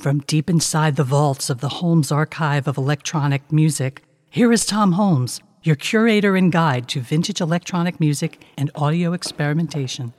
From deep inside the vaults of the Holmes Archive of Electronic Music, here is Tom Holmes, your curator and guide to vintage electronic music and audio experimentation.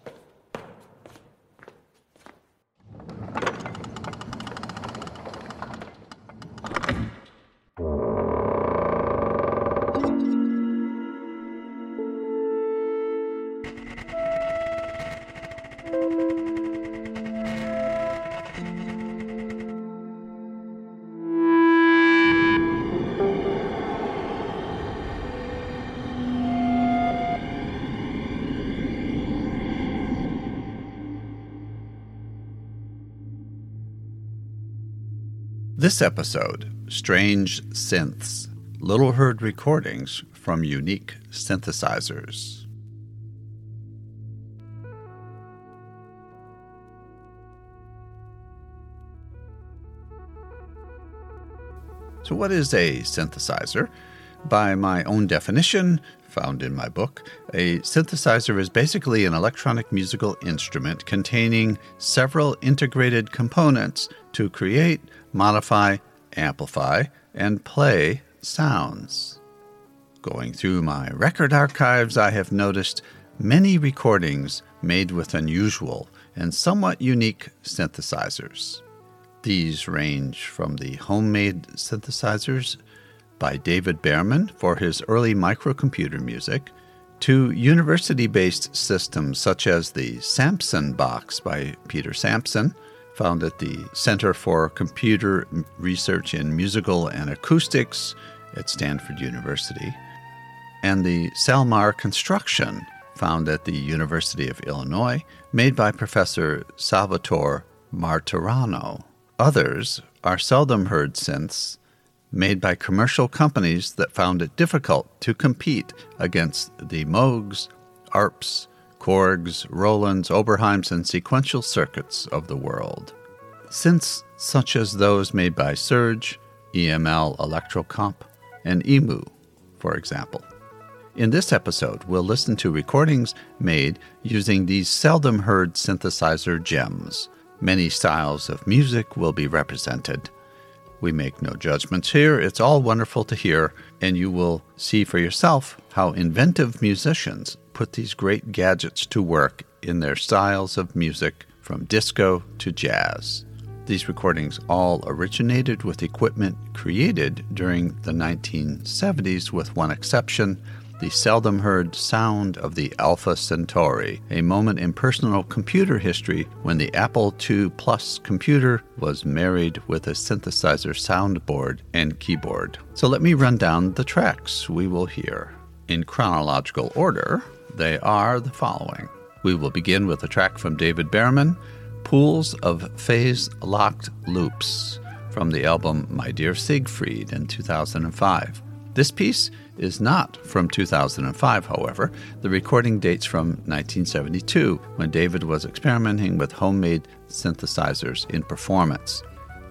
Episode Strange Synths, Little Heard Recordings from Unique Synthesizers. So, what is a synthesizer? By my own definition, found in my book, a synthesizer is basically an electronic musical instrument containing several integrated components to create, modify, amplify, and play sounds. Going through my record archives, I have noticed many recordings made with unusual and somewhat unique synthesizers. These range from the homemade synthesizers by David Behrman for his early microcomputer music to university based systems such as the Samson box by Peter Samson, found at the Center for Computer Research in Musical and Acoustics at Stanford University, and the Salmar construction found at the University of Illinois, made by Professor Salvatore Martirano. Others are seldom heard synths made by commercial companies that found it difficult to compete against the Moogs, ARPs, Korgs, Rolands, Oberheims, and sequential circuits of the world. Synths such as those made by Serge, EML Electrocomp, and EMU, for example. In this episode, we'll listen to recordings made using these seldom heard synthesizer gems. Many styles of music will be represented we make no judgments here. It's all wonderful to hear, and you will see for yourself how inventive musicians put these great gadgets to work in their styles of music from disco to jazz. These recordings all originated with equipment created during the 1970s, with one exception the seldom heard sound of the Alpha Centauri, a moment in personal computer history when the Apple II Plus computer was married with a synthesizer soundboard and keyboard. So let me run down the tracks we will hear. In chronological order, they are the following. We will begin with a track from David Behrman, Pools of Phase Locked Loops, from the album My Dear Siegfried in 2005. This piece is not from 2005, however. The recording dates from 1972, when David was experimenting with homemade synthesizers in performance.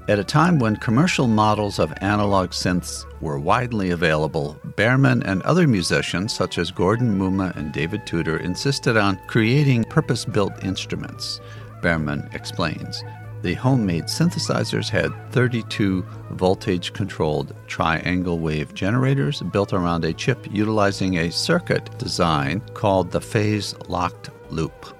At a time when commercial models of analog synths were widely available, Behrman and other musicians, such as Gordon Mumma and David Tudor, insisted on creating purpose built instruments. Behrman explains the homemade synthesizers had 32 voltage controlled triangle wave generators built around a chip utilizing a circuit design called the phase locked loop.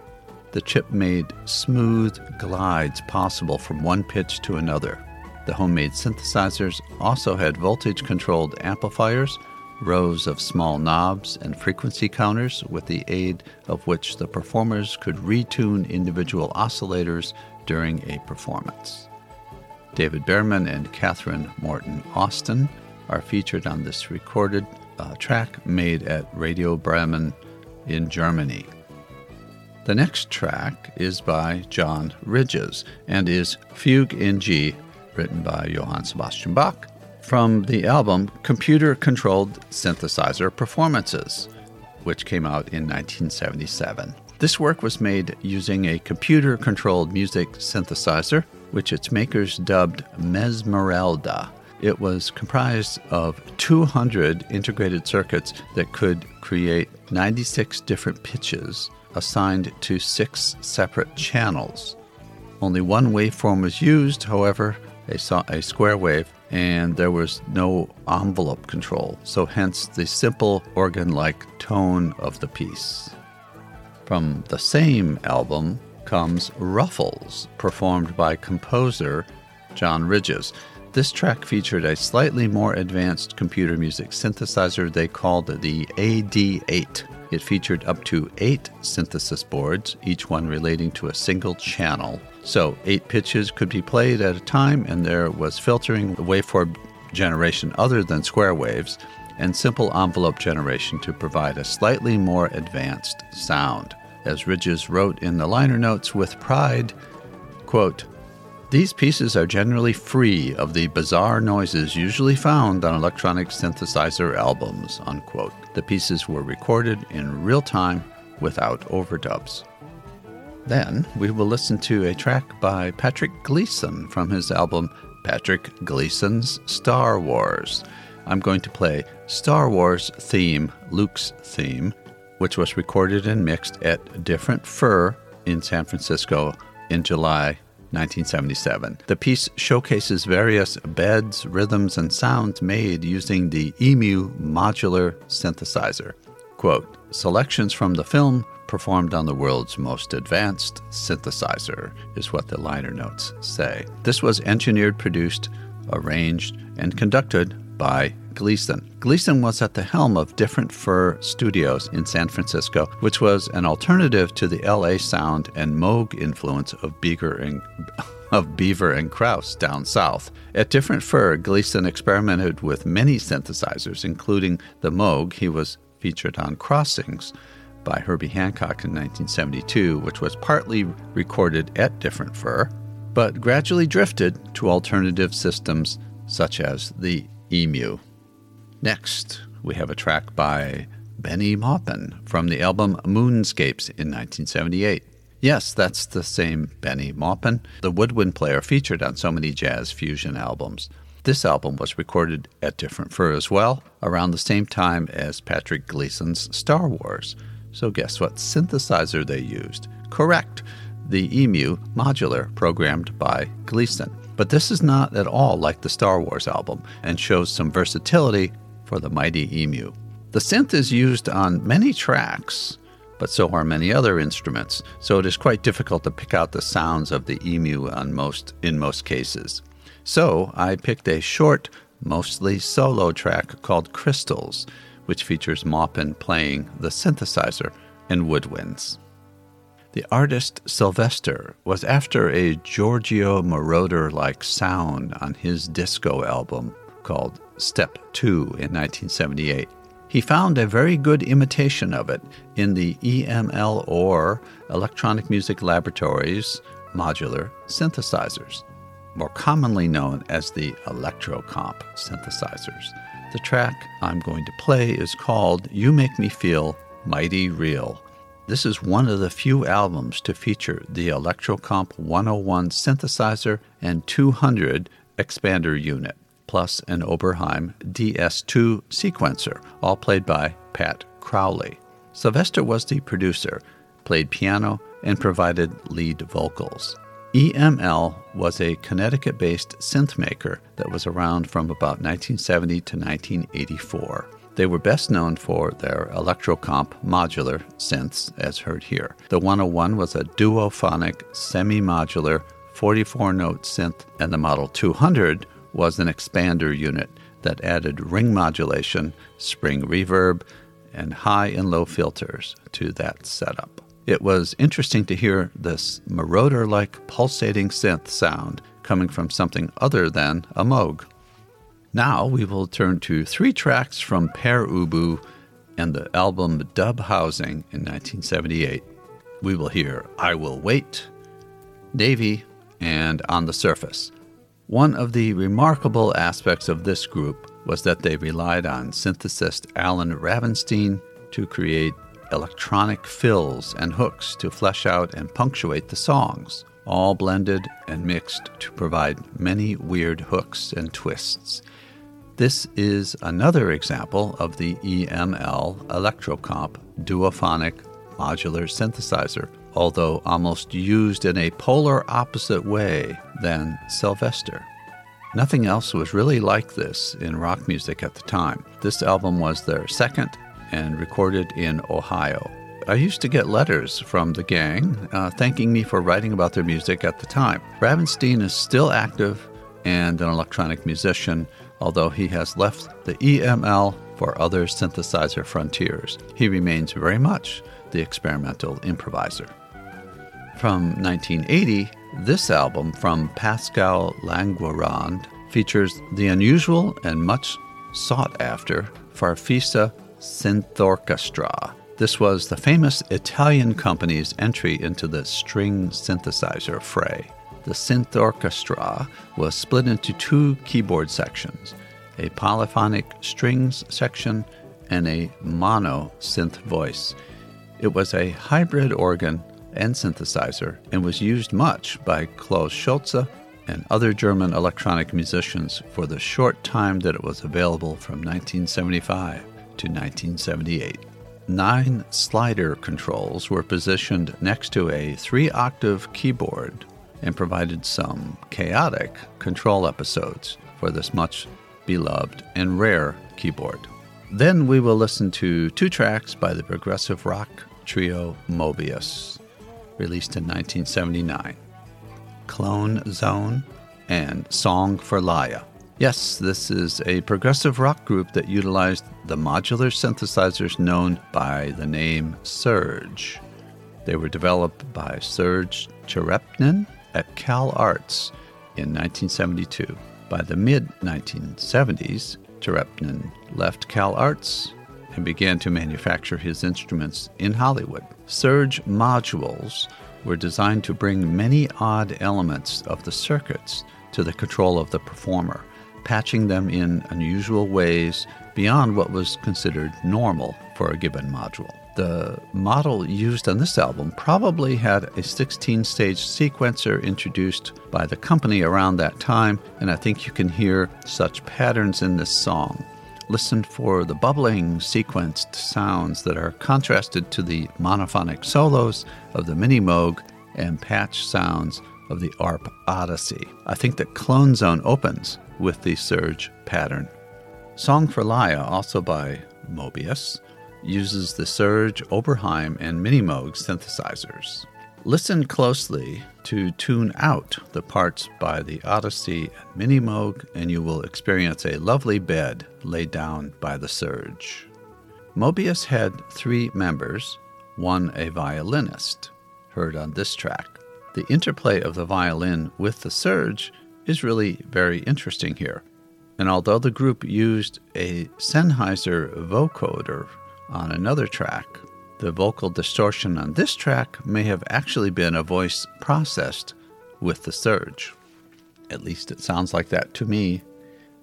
The chip made smooth glides possible from one pitch to another. The homemade synthesizers also had voltage controlled amplifiers, rows of small knobs, and frequency counters, with the aid of which the performers could retune individual oscillators during a performance. David Behrman and Katharine Morton Austin are featured on this recorded uh, track made at Radio Bremen in Germany. The next track is by John Ridges and is Fugue in G, written by Johann Sebastian Bach, from the album Computer Controlled Synthesizer Performances, which came out in 1977. This work was made using a computer controlled music synthesizer, which its makers dubbed Mesmerelda. It was comprised of 200 integrated circuits that could create 96 different pitches assigned to six separate channels. Only one waveform was used, however, a, a square wave, and there was no envelope control, so hence the simple organ like tone of the piece. From the same album comes Ruffles, performed by composer John Ridges. This track featured a slightly more advanced computer music synthesizer they called the AD8. It featured up to eight synthesis boards, each one relating to a single channel. So, eight pitches could be played at a time, and there was filtering, waveform generation other than square waves, and simple envelope generation to provide a slightly more advanced sound. As Ridges wrote in the liner notes with pride, quote, these pieces are generally free of the bizarre noises usually found on electronic synthesizer albums. Unquote. The pieces were recorded in real time without overdubs. Then we will listen to a track by Patrick Gleason from his album Patrick Gleason's Star Wars. I'm going to play Star Wars theme, Luke's theme, which was recorded and mixed at Different Fur in San Francisco in July 1977. The piece showcases various beds, rhythms, and sounds made using the EMU modular synthesizer. Quote, selections from the film performed on the world's most advanced synthesizer, is what the liner notes say. This was engineered, produced, arranged, and conducted by Gleason. Gleason was at the helm of Different Fur Studios in San Francisco, which was an alternative to the LA sound and Moog influence of Beaver and of Beaver and Krause down south. At Different Fur, Gleason experimented with many synthesizers, including the Moog. He was featured on Crossings by Herbie Hancock in 1972, which was partly recorded at Different Fur, but gradually drifted to alternative systems such as the EMU. Next, we have a track by Benny Maupin from the album Moonscapes in 1978. Yes, that's the same Benny Maupin, the woodwind player featured on so many jazz fusion albums. This album was recorded at Different Fur as well, around the same time as Patrick Gleason's Star Wars. So, guess what synthesizer they used? Correct, the EMU modular programmed by Gleason. But this is not at all like the Star Wars album and shows some versatility for the mighty emu. The synth is used on many tracks, but so are many other instruments, so it is quite difficult to pick out the sounds of the emu on most, in most cases. So I picked a short, mostly solo track called Crystals, which features Maupin playing the synthesizer and woodwinds. The artist Sylvester was after a Giorgio Moroder like sound on his disco album called Step 2 in 1978. He found a very good imitation of it in the EML or Electronic Music Laboratories modular synthesizers, more commonly known as the Electrocomp synthesizers. The track I'm going to play is called You Make Me Feel Mighty Real. This is one of the few albums to feature the Electrocomp 101 synthesizer and 200 expander unit plus an Oberheim DS2 sequencer, all played by Pat Crowley. Sylvester was the producer, played piano, and provided lead vocals. EML was a Connecticut based synth maker that was around from about 1970 to 1984. They were best known for their Electrocomp modular synths, as heard here. The 101 was a duophonic, semi modular 44 note synth, and the Model 200 was an expander unit that added ring modulation, spring reverb, and high and low filters to that setup. It was interesting to hear this Moroder like pulsating synth sound coming from something other than a Moog. Now we will turn to three tracks from Pere Ubu and the album Dub Housing in 1978. We will hear I Will Wait, Navy, and On the Surface. One of the remarkable aspects of this group was that they relied on synthesist Allen Ravenstine to create electronic fills and hooks to flesh out and punctuate the songs, all blended and mixed to provide many weird hooks and twists. This is another example of the EML Electrocomp duophonic modular synthesizer although almost used in a polar opposite way than Sylvester. Nothing else was really like this in rock music at the time. This album was their second and recorded in Ohio. I used to get letters from the gang uh, thanking me for writing about their music at the time. Ravenstine is still active and an electronic musician, although he has left the EML for other synthesizer frontiers. He remains very much the experimental improviser. From 1980, this album from Pascal Languirand features the unusual and much sought after Farfisa Synthorchestra. This was the famous Italian company's entry into the string synthesizer fray. The synth orchestra was split into two keyboard sections a polyphonic strings section and a mono synth voice. It was a hybrid organ and synthesizer and was used much by Klaus Schulze and other German electronic musicians for the short time that it was available from 1975 to 1978. Nine slider controls were positioned next to a three octave keyboard and provided some chaotic control episodes for this much beloved and rare keyboard. Then we will listen to two tracks by the progressive rock trio Mobius released in 1979 Clone Zone and Song for Laia. Yes, this is a progressive rock group that utilized the modular synthesizers known by the name Serge. They were developed by Serge Tcherepnin at Cal Arts in 1972. By the mid 1970s, Tcherepnin left Cal Arts and began to manufacture his instruments in Hollywood. Serge modules were designed to bring many odd elements of the circuits to the control of the performer, patching them in unusual ways beyond what was considered normal for a given module. The model used on this album probably had a 16 stage sequencer introduced by the company around that time, and I think you can hear such patterns in this song. Listen for the bubbling, sequenced sounds that are contrasted to the monophonic solos of the Mini Moog and patch sounds of the ARP Odyssey. I think that Clone Zone opens with the Serge pattern. Song for Laia, also by Mobius, uses the Serge, Oberheim, and Mini Moog synthesizers. Listen closely to tune out the parts by the Odyssey and Mini Moog, and you will experience a lovely bed laid down by the Serge. Mobius had three members, one a violinist, heard on this track. The interplay of the violin with the Serge is really very interesting here. And although the group used a Sennheiser vocoder on another track, the vocal distortion on this track may have actually been a voice processed with the Serge. At least it sounds like that to me.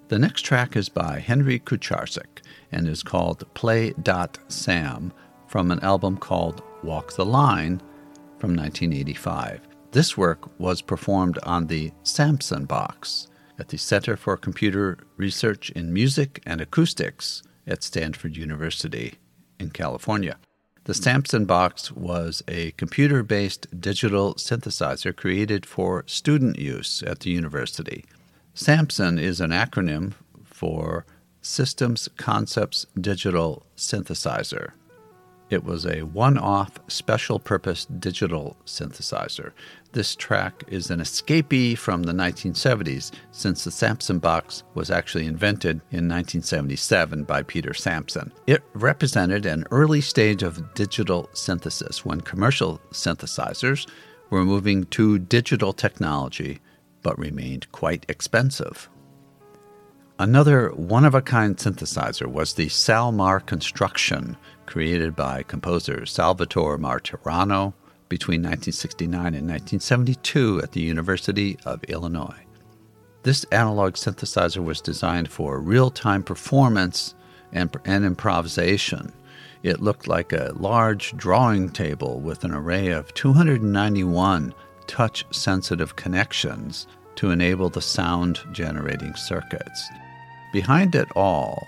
The next track is by Henry Kucharzyk and is called Play Dot Sam from an album called Walk the Line from 1985. This work was performed on the Samson box at the Center for Computer Research in Music and Acoustics at Stanford University in California. The Samson box was a computer based digital synthesizer created for student use at the university. SAMSON is an acronym for Systems Concepts Digital Synthesizer. It was a one off special purpose digital synthesizer. This track is an escapee from the 1970s since the Samson box was actually invented in 1977 by Peter Samson. It represented an early stage of digital synthesis when commercial synthesizers were moving to digital technology but remained quite expensive. Another one of a kind synthesizer was the Salmar Construction, created by composer Salvatore Martirano between 1969 and 1972 at the University of Illinois. This analog synthesizer was designed for real time performance and, and, improvisation. It looked like a large drawing table with an array of 291 touch sensitive connections to enable the sound generating circuits. Behind it all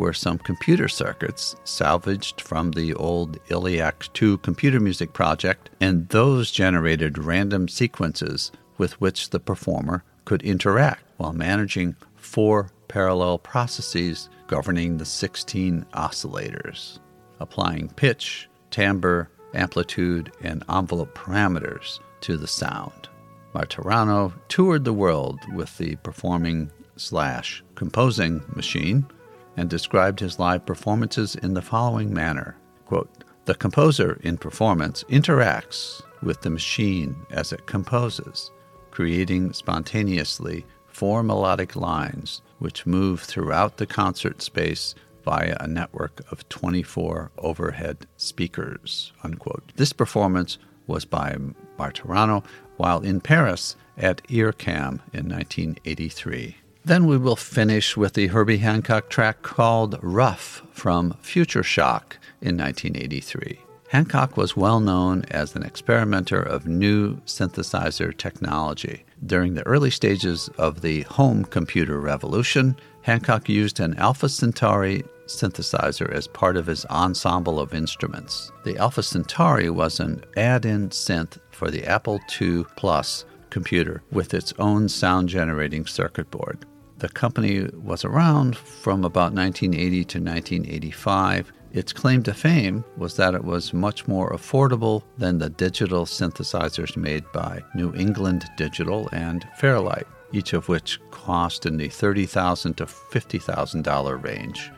were some computer circuits salvaged from the old ILLIAC 2 computer music project, and those generated random sequences with which the performer could interact while managing four parallel processes governing the 16 oscillators, applying pitch, timbre, amplitude, and envelope parameters to the sound. Martirano toured the world with the performing slash composing machine and described his live performances in the following manner quote, The composer in performance interacts with the machine as it composes, creating spontaneously four melodic lines which move throughout the concert space via a network of 24 overhead speakers. Unquote. This performance was by Martirano while in Paris at IRCAM in 1983. Then we will finish with the Herbie Hancock track called Rough from Future Shock in 1983. Hancock was well known as an experimenter of new synthesizer technology. During the early stages of the home computer revolution, Hancock used an Alpha Centauri synthesizer as part of his ensemble of instruments. The Alpha Centauri was an add in synth for the Apple II Plus computer with its own sound generating circuit board. The company was around from about 1980 to 1985. Its claim to fame was that it was much more affordable than the digital synthesizers made by New England Digital and Fairlight, each of which cost in the $30,000 to $50,000 range.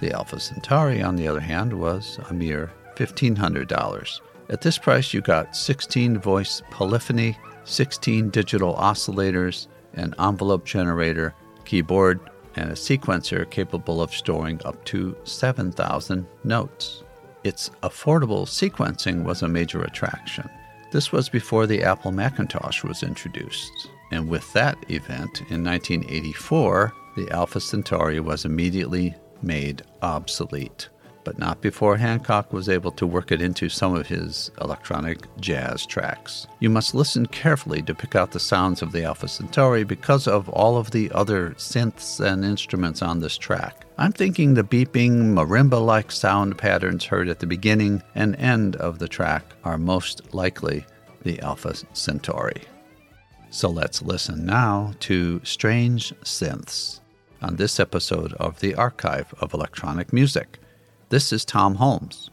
The Alpha Centauri, on the other hand, was a mere $1,500. At this price, you got 16 voice polyphony, 16 digital oscillators, an envelope generator, keyboard, and a sequencer capable of storing up to 7,000 notes. Its affordable sequencing was a major attraction. This was before the Apple Macintosh was introduced. And with that event in 1984, the Alpha Centauri was immediately made obsolete but not before Hancock was able to work it into some of his electronic jazz tracks. You must listen carefully to pick out the sounds of the Alpha Centauri because of all of the other synths and instruments on this track. I'm thinking the beeping, marimba like sound patterns heard at the beginning and end of the track are most likely the Alpha Centauri. So let's listen now to Strange Synths on this episode of the Archive of Electronic Music. This is Tom Holmes.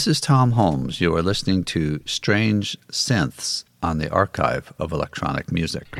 This is Tom Holmes. You are listening to Strange Synths on the Archive of Electronic Music.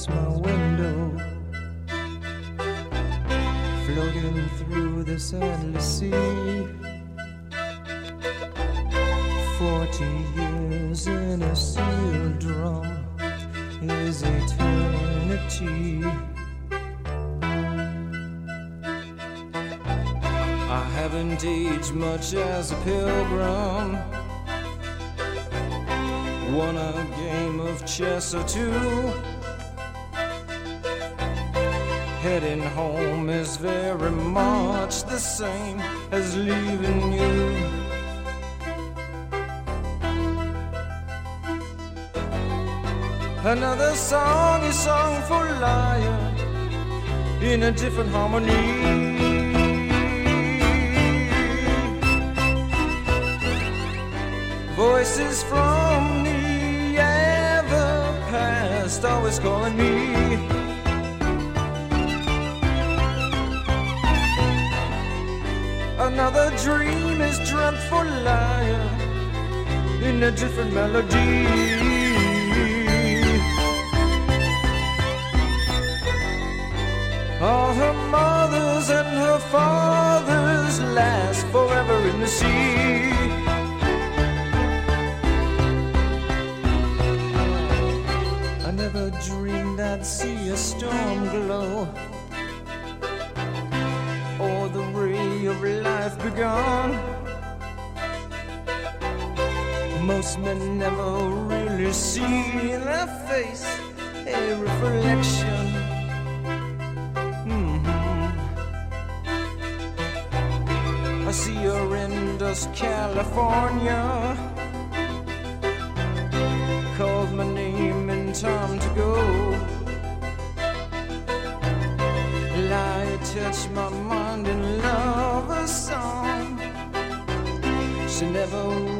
Past my window, floating through this endless sea. Forty years in a sealed drum is eternity. I haven't aged much as a pilgrim. Won a game of chess or two. Heading home is very much the same as leaving you. Another song is sung for liar in a different harmony. Voices from the ever past always calling me. Another dream is dreamt for liar in a different melody. All her mothers and her fathers last forever in the sea. I never dreamed I'd see a storm glow of life begun. Most men never really see in their face a reflection. Mhm. I see her in Dust, California. Called my name in time to go. Lie, touch my mind in love song. She never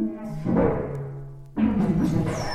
Thank you.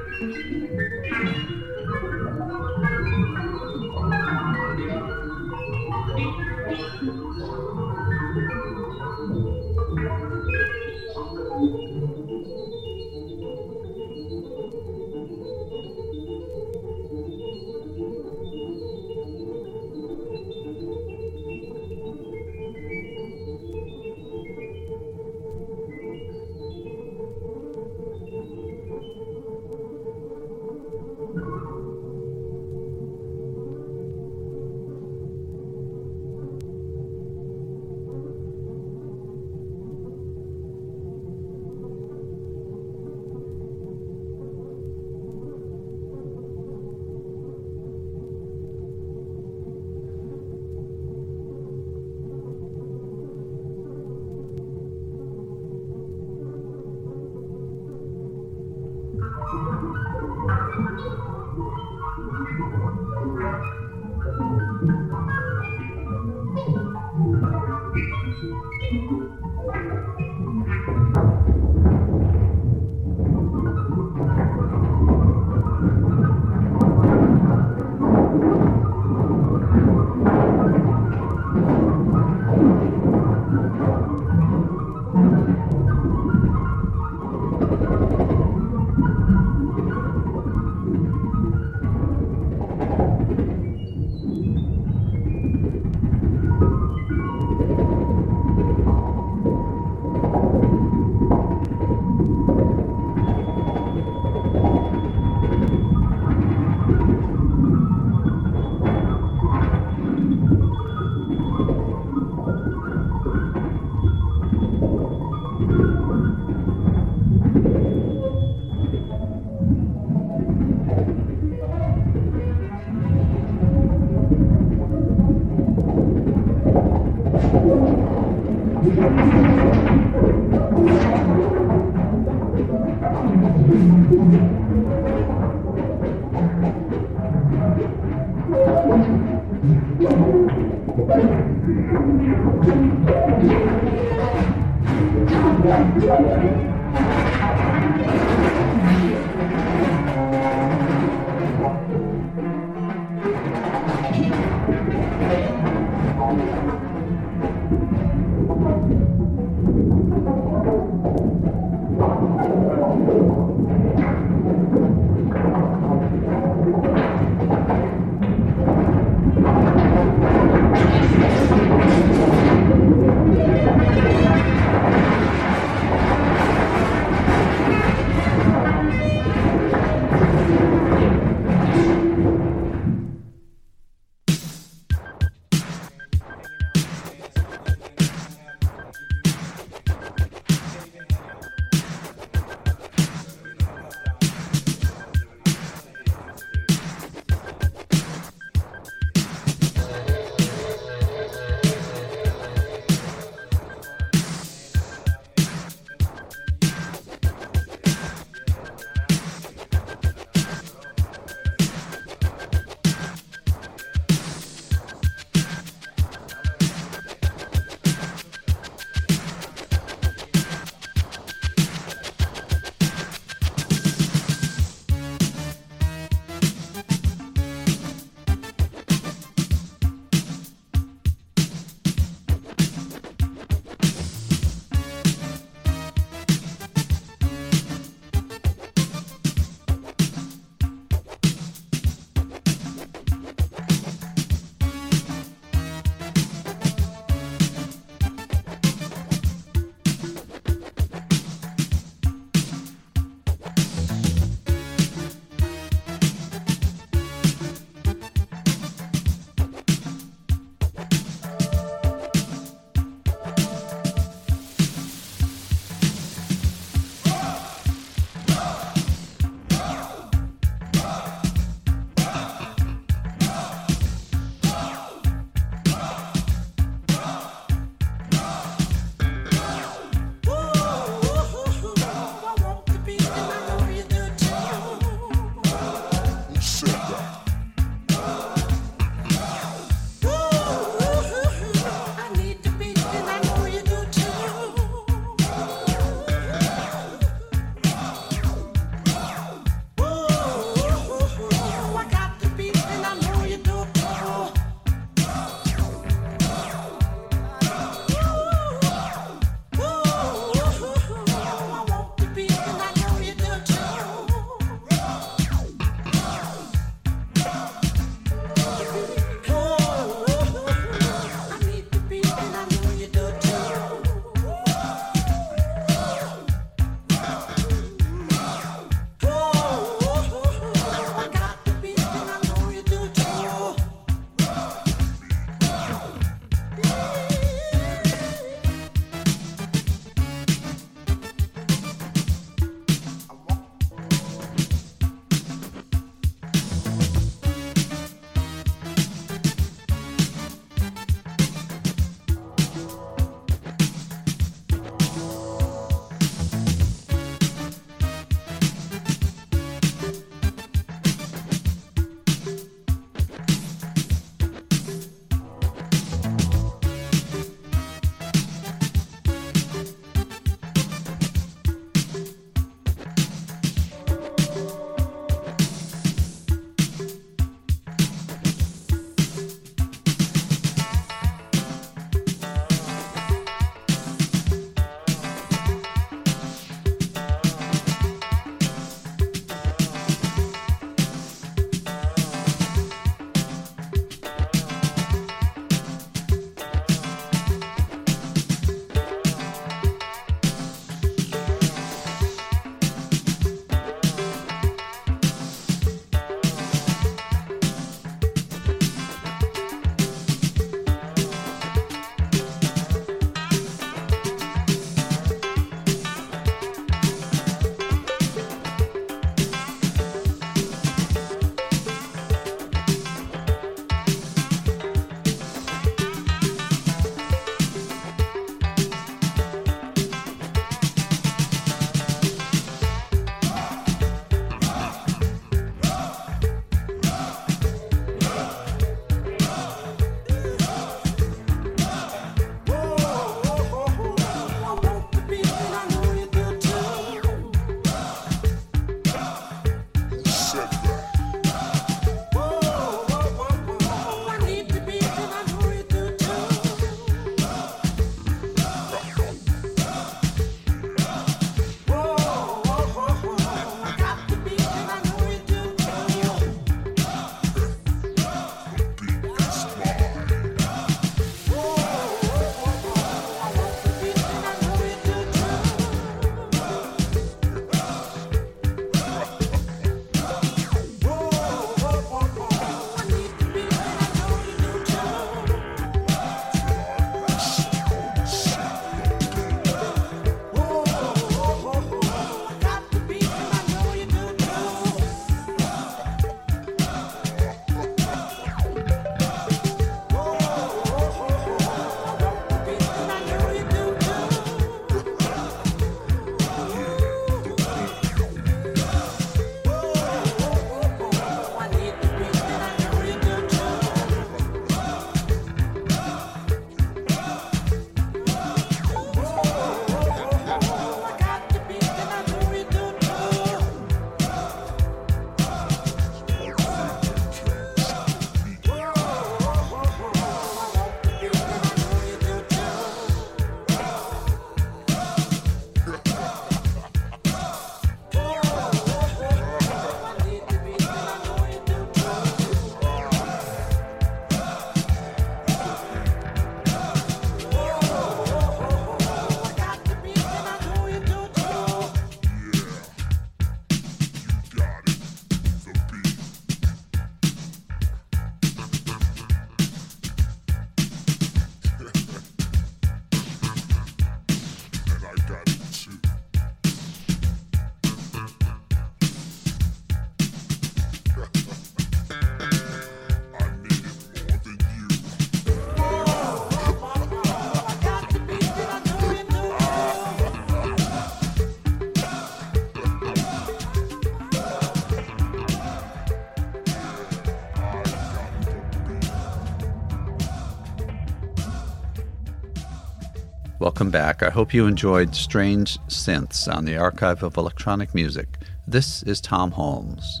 Welcome back. I hope you enjoyed Strange Synths on the Archive of Electronic Music. This is Tom Holmes.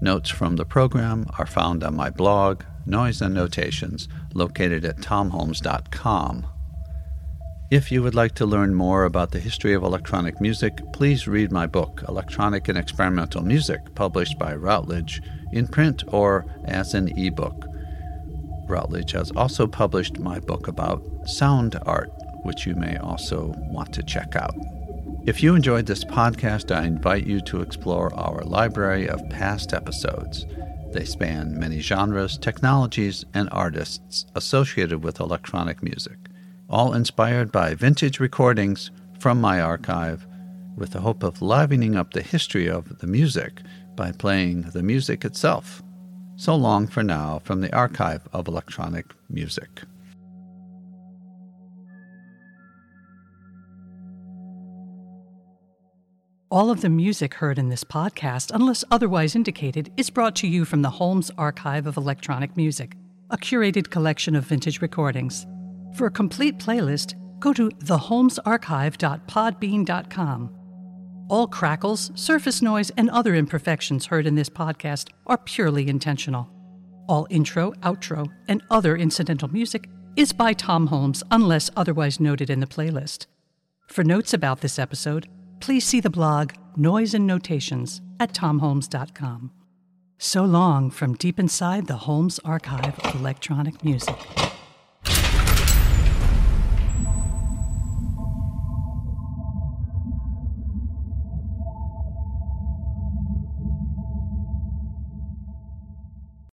Notes from the program are found on my blog, Noise and Notations, located at tomholmes.com. If you would like to learn more about the history of electronic music, please read my book, Electronic and Experimental Music, published by Routledge in print or as an ebook. Routledge has also published my book about sound art, which you may also want to check out. If you enjoyed this podcast, I invite you to explore our library of past episodes. They span many genres, technologies, and artists associated with electronic music, all inspired by vintage recordings from my archive, with the hope of livening up the history of the music by playing the music itself. So long for now from the Archive of Electronic Music. All of the music heard in this podcast, unless otherwise indicated, is brought to you from the Holmes Archive of Electronic Music, a curated collection of vintage recordings. For a complete playlist, go to theholmesarchive.podbean.com. All crackles, surface noise, and other imperfections heard in this podcast are purely intentional. All intro, outro, and other incidental music is by Tom Holmes unless otherwise noted in the playlist. For notes about this episode, please see the blog Noise and Notations at tomholmes.com. So long from deep inside the Holmes Archive of Electronic Music.